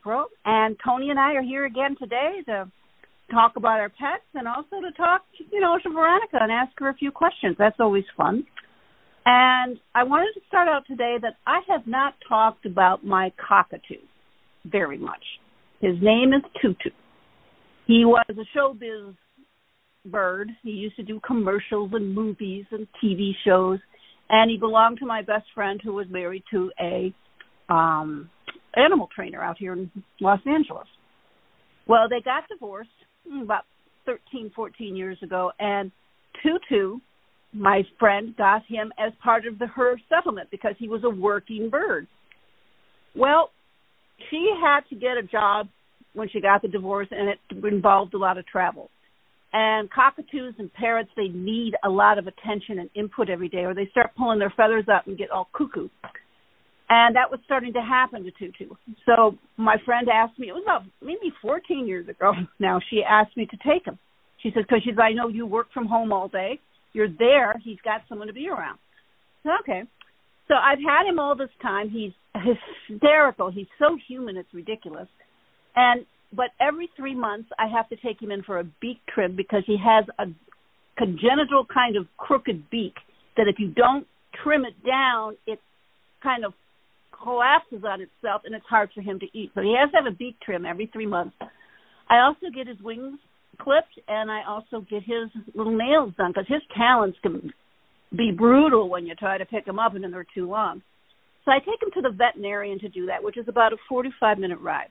April, and Tony and I are here again today to talk about our pets and also to talk, you know, to Veronica and ask her a few questions. That's always fun. And I wanted to start out today that I have not talked about my cockatoo very much. His name is Tutu. He was a showbiz bird. He used to do commercials and movies and TV shows, and he belonged to my best friend who was married to a um animal trainer out here in Los Angeles. Well, they got divorced about 13, 14 years ago, and Tutu, my friend, got him as part of the her settlement because he was a working bird. Well, she had to get a job when she got the divorce, and it involved a lot of travel. And cockatoos and parrots, they need a lot of attention and input every day, or they start pulling their feathers up and get all cuckoo. And that was starting to happen to Tutu. So my friend asked me, it was about maybe 14 years ago now, she asked me to take him. She said, because she's, I know you work from home all day. You're there. He's got someone to be around. So, okay. So I've had him all this time. He's hysterical. He's so human, it's ridiculous. And but every three months I have to take him in for a beak trim because he has a congenital kind of crooked beak that if you don't trim it down, it kind of collapses on itself and it's hard for him to eat. So he has to have a beak trim every three months. I also get his wings clipped and I also get his little nails done because his talons can be brutal when you try to pick them up and then they're too long. So I take him to the veterinarian to do that, which is about a 45 minute ride.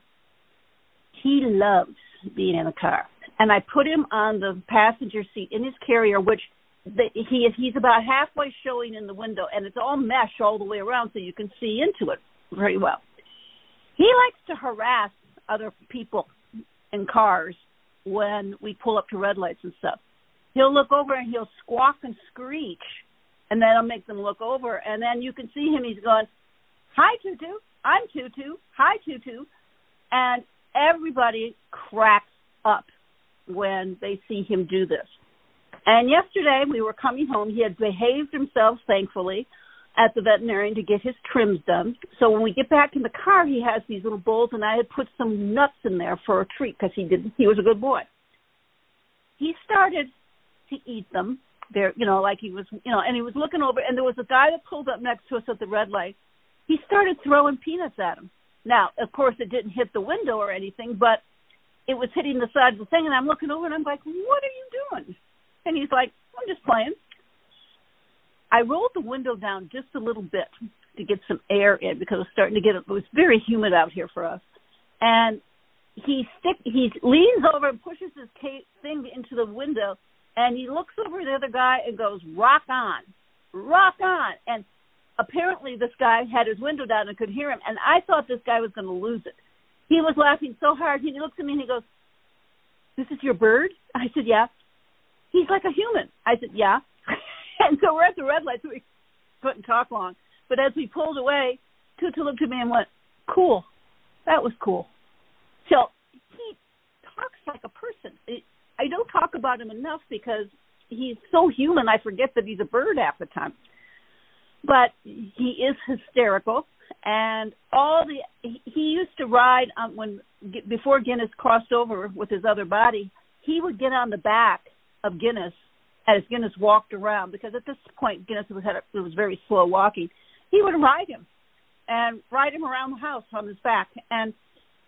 He loves being in the car. And I put him on the passenger seat in his carrier, which the, he he's about halfway showing in the window, and it's all mesh all the way around, so you can see into it very well. He likes to harass other people in cars when we pull up to red lights and stuff. He'll look over and he'll squawk and screech, and then I'll make them look over, and then you can see him. He's going, "Hi, Tutu. I'm Tutu. Hi, Tutu," and everybody cracks up when they see him do this. And yesterday we were coming home. He had behaved himself, thankfully, at the veterinarian to get his trims done. So when we get back in the car, he has these little bowls, and I had put some nuts in there for a treat because he did. He was a good boy. He started to eat them. There, you know, like he was, you know, and he was looking over, and there was a guy that pulled up next to us at the red light. He started throwing peanuts at him. Now, of course, it didn't hit the window or anything, but it was hitting the side of the thing, and I'm looking over, and I'm like, "What are you doing?" And he's like, I'm just playing. I rolled the window down just a little bit to get some air in because it was starting to get it was very humid out here for us. And he stick he leans over and pushes his thing into the window and he looks over at the other guy and goes, Rock on. Rock on and apparently this guy had his window down and could hear him and I thought this guy was gonna lose it. He was laughing so hard he looks at me and he goes, This is your bird? I said, Yeah he's like a human. I said, yeah. and so we're at the red light, so we couldn't talk long. But as we pulled away, Tutu looked at me and went, cool. That was cool. So he talks like a person. I don't talk about him enough because he's so human. I forget that he's a bird half the time. But he is hysterical, and all the he used to ride on when before Guinness crossed over with his other body. He would get on the back of Guinness as Guinness walked around because at this point Guinness was had a, it was very slow walking. He would ride him and ride him around the house on his back and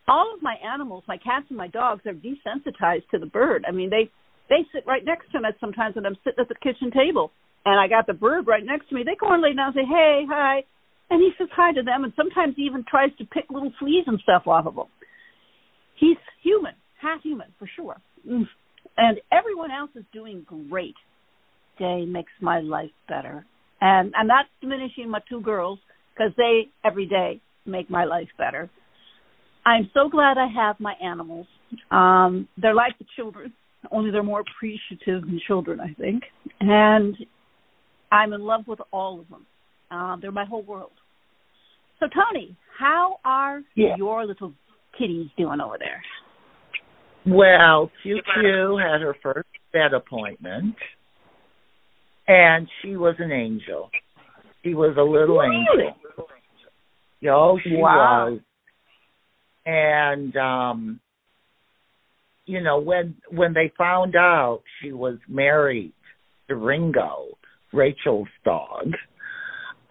all of my animals, my cats and my dogs, are desensitized to the bird. I mean, they they sit right next to me sometimes when I'm sitting at the kitchen table, and I got the bird right next to me. They go and lay down and say, "Hey, hi," and he says hi to them, and sometimes he even tries to pick little fleas and stuff off of them. He's human, half human for sure. Mm and everyone else is doing great. Day makes my life better, and I'm not diminishing my two girls because they every day make my life better. I'm so glad I have my animals. Um, they're like the children, only they're more appreciative than children, I think. And I'm in love with all of them. Uh, they're my whole world. So, Tony, how are yeah. your little kitties doing over there? Well, Q Q had her first vet appointment, and she was an angel. She was a little really? angel. Oh, she wow. was. and um you know when when they found out she was married to Ringo, Rachel's dog,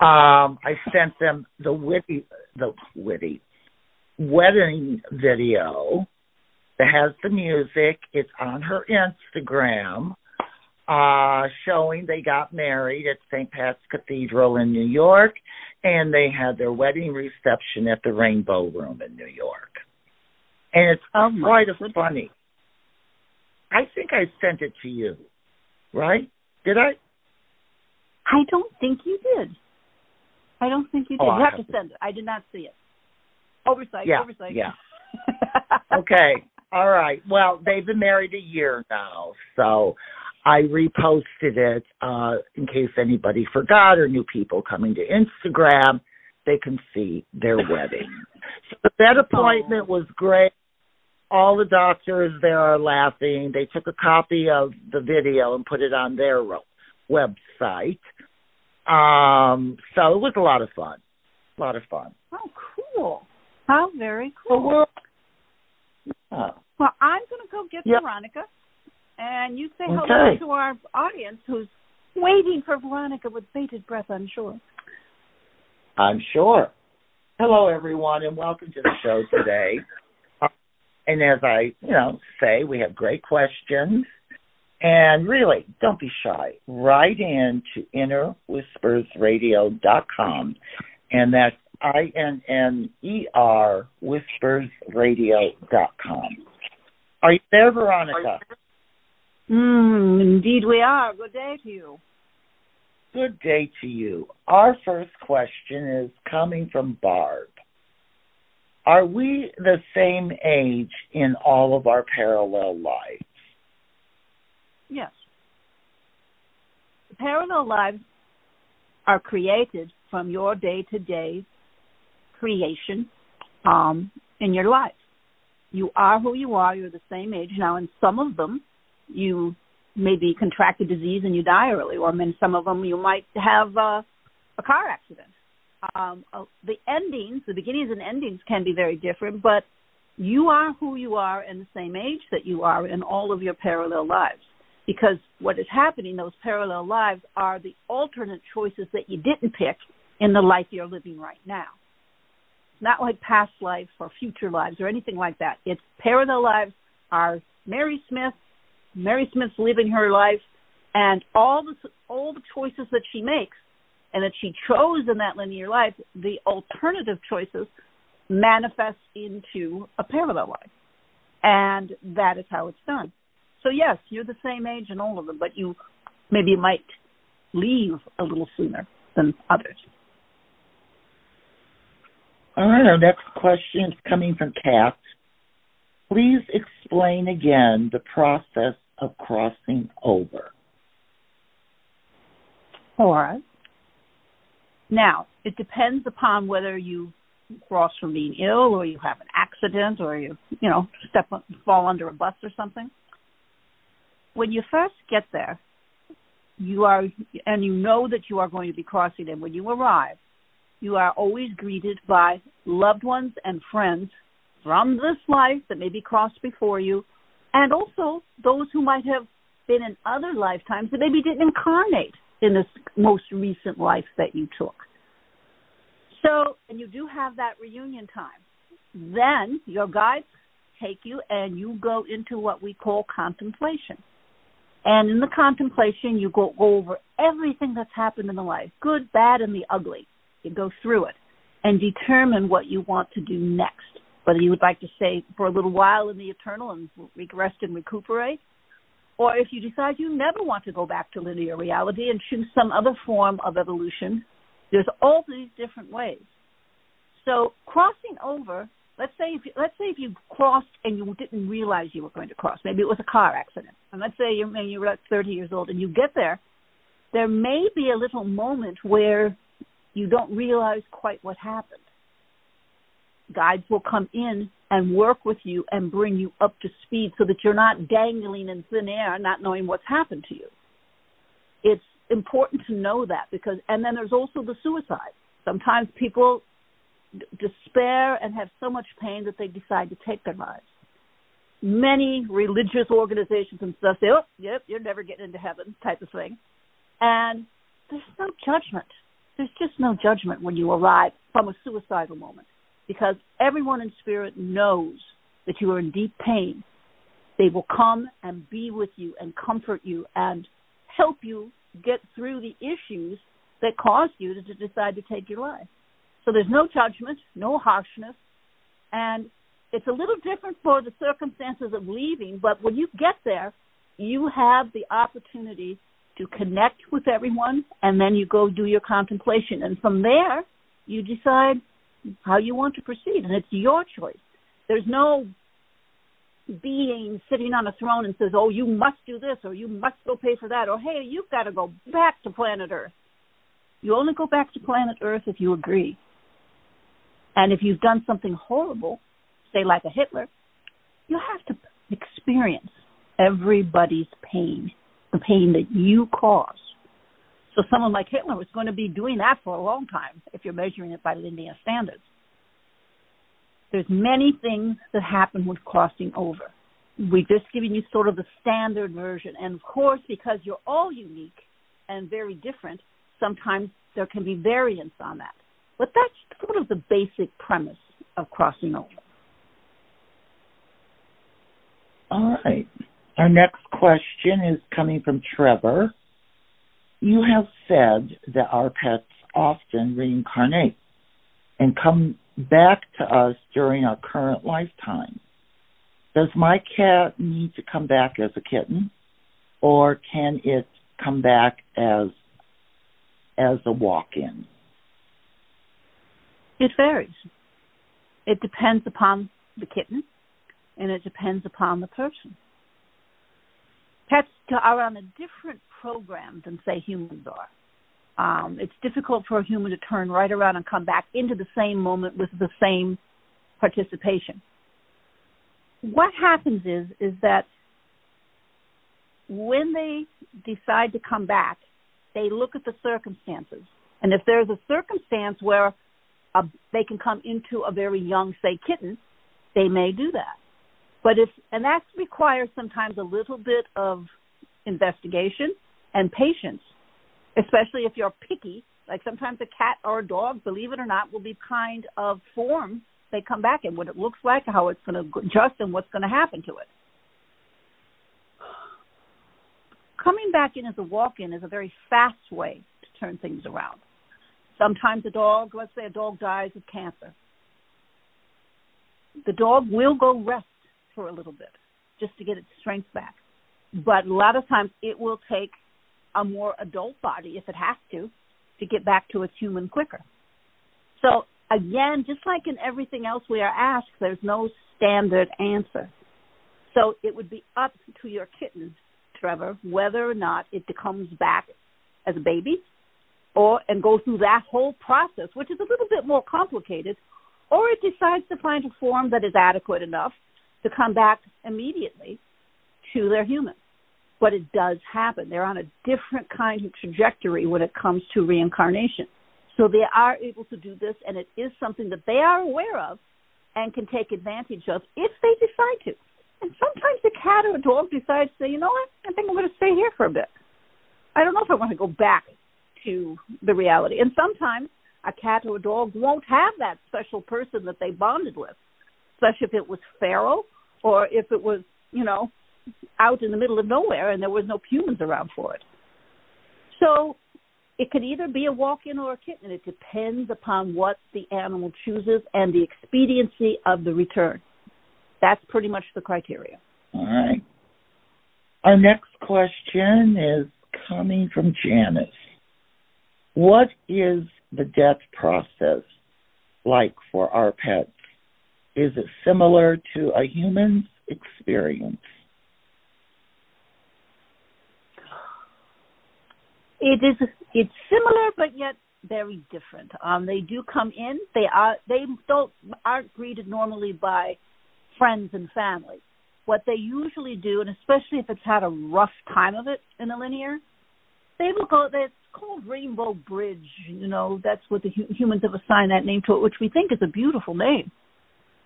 um I sent them the witty the witty wedding video that has the music. It's on her Instagram, uh, showing they got married at St. Pat's Cathedral in New York, and they had their wedding reception at the Rainbow Room in New York. And it's oh quite a funny. I think I sent it to you, right? Did I? I don't think you did. I don't think you did. Oh, you have have to send it. I did not see it. Oversight. Yeah, Oversight. yeah. okay. All right. Well, they've been married a year now, so I reposted it uh, in case anybody forgot or new people coming to Instagram. They can see their wedding. So that appointment was great. All the doctors there are laughing. They took a copy of the video and put it on their website. Um, so it was a lot of fun. A lot of fun. Oh, cool. How very cool. Yeah. Well, I'm going to go get Yep. Veronica, and you say hello to our audience who's waiting for Veronica with bated breath, I'm sure. I'm sure. Hello, everyone, and welcome to the show today. And as I, you know, say, we have great questions. And really, don't be shy. Write in to innerwhispersradio.com, and that's I N N E R whispersradio.com. Are you there, Veronica? Mm, indeed, we are. Good day to you. Good day to you. Our first question is coming from Barb. Are we the same age in all of our parallel lives? Yes. Parallel lives are created from your day to day creation um, in your life. You are who you are. You're the same age. Now, in some of them, you maybe contract a disease and you die early, or in some of them, you might have uh, a car accident. Um, uh, the endings, the beginnings and endings can be very different, but you are who you are and the same age that you are in all of your parallel lives. Because what is happening, those parallel lives are the alternate choices that you didn't pick in the life you're living right now. Not like past life or future lives or anything like that. It's parallel lives are Mary Smith, Mary Smith's living her life, and all the all the choices that she makes and that she chose in that linear life, the alternative choices manifest into a parallel life. And that is how it's done. So yes, you're the same age in all of them, but you maybe might leave a little sooner than others. All right, our next question is coming from Kat. Please explain again the process of crossing over. All right. Now, it depends upon whether you cross from being ill or you have an accident or you, you know, step fall under a bus or something. When you first get there, you are and you know that you are going to be crossing and when you arrive, you are always greeted by loved ones and friends from this life that may be crossed before you and also those who might have been in other lifetimes that maybe didn't incarnate in this most recent life that you took. So, and you do have that reunion time. Then your guides take you and you go into what we call contemplation. And in the contemplation, you go, go over everything that's happened in the life, good, bad, and the ugly. You go through it and determine what you want to do next. Whether you would like to stay for a little while in the eternal and rest and recuperate, or if you decide you never want to go back to linear reality and choose some other form of evolution, there's all these different ways. So crossing over, let's say if you, let's say if you crossed and you didn't realize you were going to cross, maybe it was a car accident, and let's say you're you're like 30 years old and you get there, there may be a little moment where you don't realize quite what happened. Guides will come in and work with you and bring you up to speed so that you're not dangling in thin air, not knowing what's happened to you. It's important to know that because, and then there's also the suicide. Sometimes people despair and have so much pain that they decide to take their lives. Many religious organizations and stuff say, "Oh, yep, you're never getting into heaven," type of thing, and there's no judgment. There's just no judgment when you arrive from a suicidal moment, because everyone in spirit knows that you are in deep pain. They will come and be with you and comfort you and help you get through the issues that caused you to, decide to take your life. So there's no judgment, no harshness, and it's a little different for the circumstances of leaving, but when you get there, you have the opportunity to connect with everyone and then you go do your contemplation and from there you decide how you want to proceed and it's your choice. There's no being sitting on a throne and says, "Oh, you must do this or you must go pay for that or hey, you've got to go back to planet Earth." You only go back to planet Earth if you agree. And if you've done something horrible, say like a Hitler, you have to experience everybody's pain, the pain that you cause. So someone like Hitler was going to be doing that for a long time if you're measuring it by linear standards. There's many things that happen with crossing over. We've just given you sort of the standard version. And of course, because you're all unique and very different, sometimes there can be variance on that. But that's sort of the basic premise of crossing over. All right. Our next question is coming from Trevor. You have said that our pets often reincarnate and come back to us during our current lifetime. Does my cat need to come back as a kitten or can it come back as as a walk-in? It varies. It depends upon the kitten and it depends upon the person. Pets are on a different program than, say, humans are. Um, it's difficult for a human to turn right around and come back into the same moment with the same participation. What happens is is that when they decide to come back, they look at the circumstances. And if there's a circumstance where they can come into a very young, say, kitten, they may do that. But if, and that requires sometimes a little bit of investigation and patience, especially if you're picky. Like sometimes a cat or a dog, believe it or not, will be kind of form they come back and what it looks like, how it's going to adjust, and what's going to happen to it. coming back in as a walk-in is a very fast way to turn things around. Sometimes a dog, let's say a dog dies of cancer. The dog will go rest for a little bit just to get its strength back. But a lot of times it will take a more adult body, if it has to, to get back to its human quicker. So again, just like in everything else we are asked, there's no standard answer. So it would be up to your kitten Trevor, whether or not it comes back as a baby or and go through that whole process, which is a little bit more complicated, or it decides to find a form that is adequate enough to come back immediately to their human. But it does happen. They're on a different kind of trajectory when it comes to reincarnation. So they are able to do this, and it is something that they are aware of and can take advantage of if they decide to. And sometimes a cat or a dog decides to say, you know what, I think I'm going to stay here for a bit. I don't know if I want to go back to the reality. And sometimes a cat or a dog won't have that special person that they bonded with, especially if it was feral or if it was, you know, out in the middle of nowhere and there was no humans around for it. So it could either be a walk-in or a kitten. It depends upon what the animal chooses and the expediency of the return. That's pretty much the criteria. All right. Our next question is coming from Janice. What is the death process like for our pets? Is it similar to a human's experience? It is. It's similar, but yet very different. Um, they do come in. They are. They don't aren't greeted normally by friends and family. What they usually do, and especially if it's had a rough time of it in the linear, they will go. It's called Rainbow Bridge. You know, that's what the hu- humans have assigned that name to it, which we think is a beautiful name.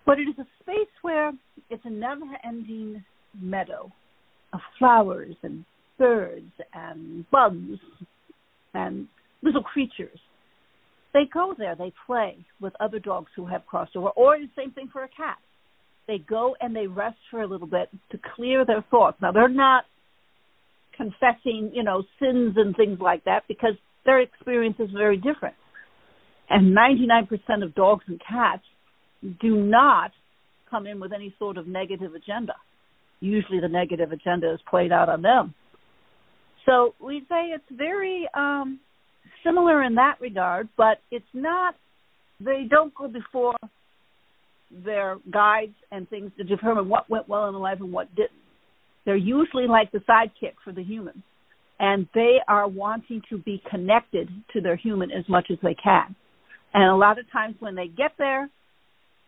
But it is a space where it's a never-ending meadow of flowers and birds and bugs and little creatures. They go there, they play with other dogs who have crossed over, or the same thing for a cat. They go and they rest for a little bit to clear their thoughts. Now, they're not confessing, you know, sins and things like that because their experience is very different. And 99% of dogs and cats do not come in with any sort of negative agenda. Usually the negative agenda is played out on them. So we say it's very um, similar in that regard, but it's not, they don't go before their guides and things to determine what went well in life and what didn't. They're usually like the sidekick for the human, and they are wanting to be connected to their human as much as they can. And a lot of times when they get there,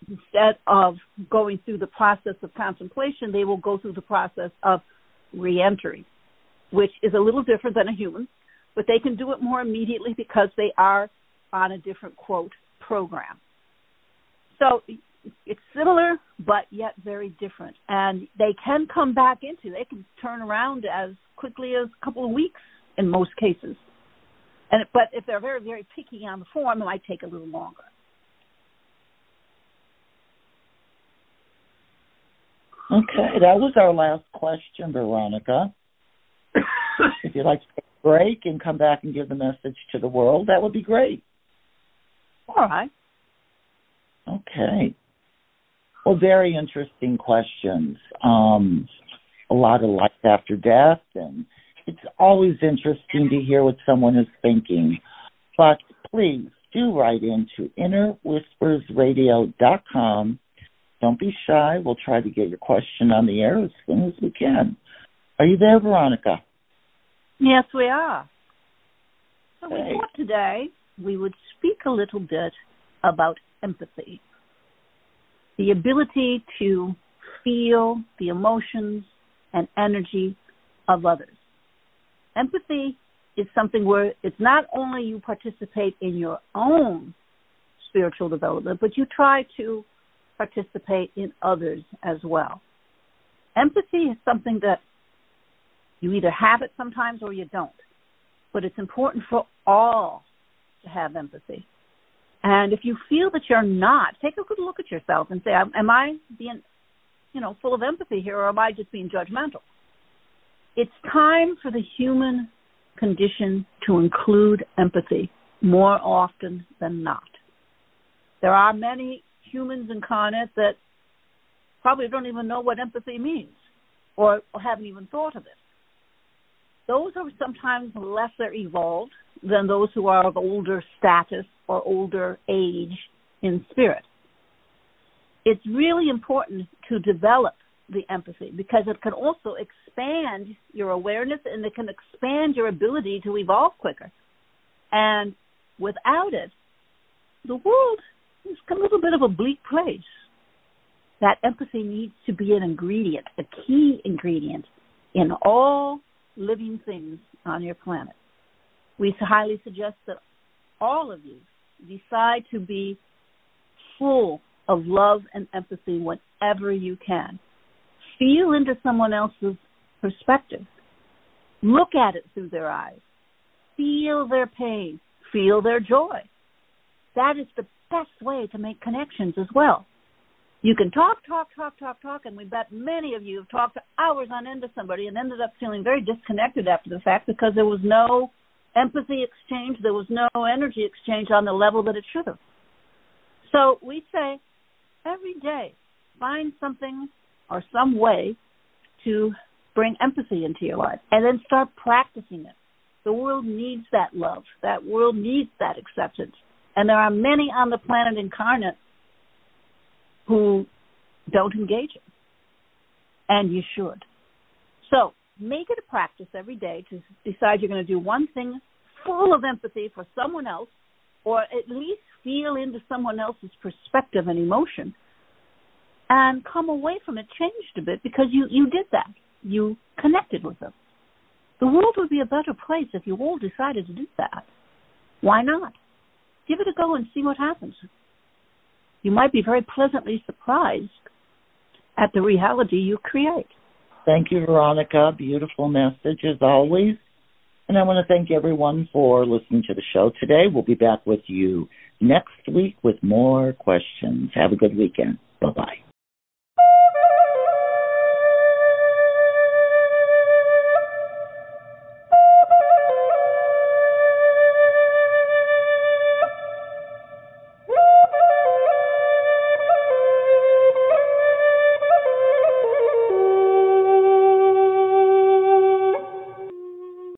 instead of going through the process of contemplation, they will go through the process of reentry, which is a little different than a human, but they can do it more immediately because they are on a different quote program. So it's similar, but yet very different. And they can come back into, they can turn around as quickly as a couple of weeks in most cases. And but if they're very, very picky on the form, it might take a little longer. Okay, that was our last question, Veronica. if you'd like to take a break and come back and give the message to the world, that would be great. All right. Okay. Well, very interesting questions. Um, a lot of life after death, and it's always interesting to hear what someone is thinking. But please do write into innerwhispersradio.com don't be shy. We'll try to get your question on the air as soon as we can. Are you there, Veronica? Yes, we are. So we thought today we would speak a little bit about empathy. The ability to feel the emotions and energy of others. Empathy is something where it's not only you participate in your own spiritual development, but you try to participate in others as well. Empathy is something that you either have it sometimes or you don't. But it's important for all to have empathy. And if you feel that you're not, take a good look at yourself and say, am I being, you know, full of empathy here or am I just being judgmental? It's time for the human condition to include empathy more often than not. There are many humans incarnate that probably don't even know what empathy means or, haven't even thought of it. Those are sometimes lesser evolved than those who are of older status or older age in spirit. It's really important to develop the empathy because it can also expand your awareness and it can expand your ability to evolve quicker. And without it, the world it's a little bit of a bleak place. That empathy needs to be an ingredient, a key ingredient in all living things on your planet. We highly suggest that all of you decide to be full of love and empathy whenever you can. Feel into someone else's perspective. Look at it through their eyes. Feel their pain. Feel their joy. That is the best way to make connections as well. You can talk, talk, talk, talk, talk, and we bet many of you have talked hours on end to somebody and ended up feeling very disconnected after the fact because there was no empathy exchange, there was no energy exchange on the level that it should have. So we say every day, find something or some way to bring empathy into your life and then start practicing it. The world needs that love. That world needs that acceptance. And there are many on the planet incarnate who don't engage it. And you should. So make it a practice every day to decide you're going to do one thing full of empathy for someone else, or at least feel into someone else's perspective and emotion, and come away from it changed a bit because you, you did that. You connected with them. The world would be a better place if you all decided to do that. Why not? Give it a go and see what happens. You might be very pleasantly surprised at the reality you create. Thank you, Veronica. Beautiful message as always. And I want to thank everyone for listening to the show today. We'll be back with you next week with more questions. Have a good weekend. Bye bye.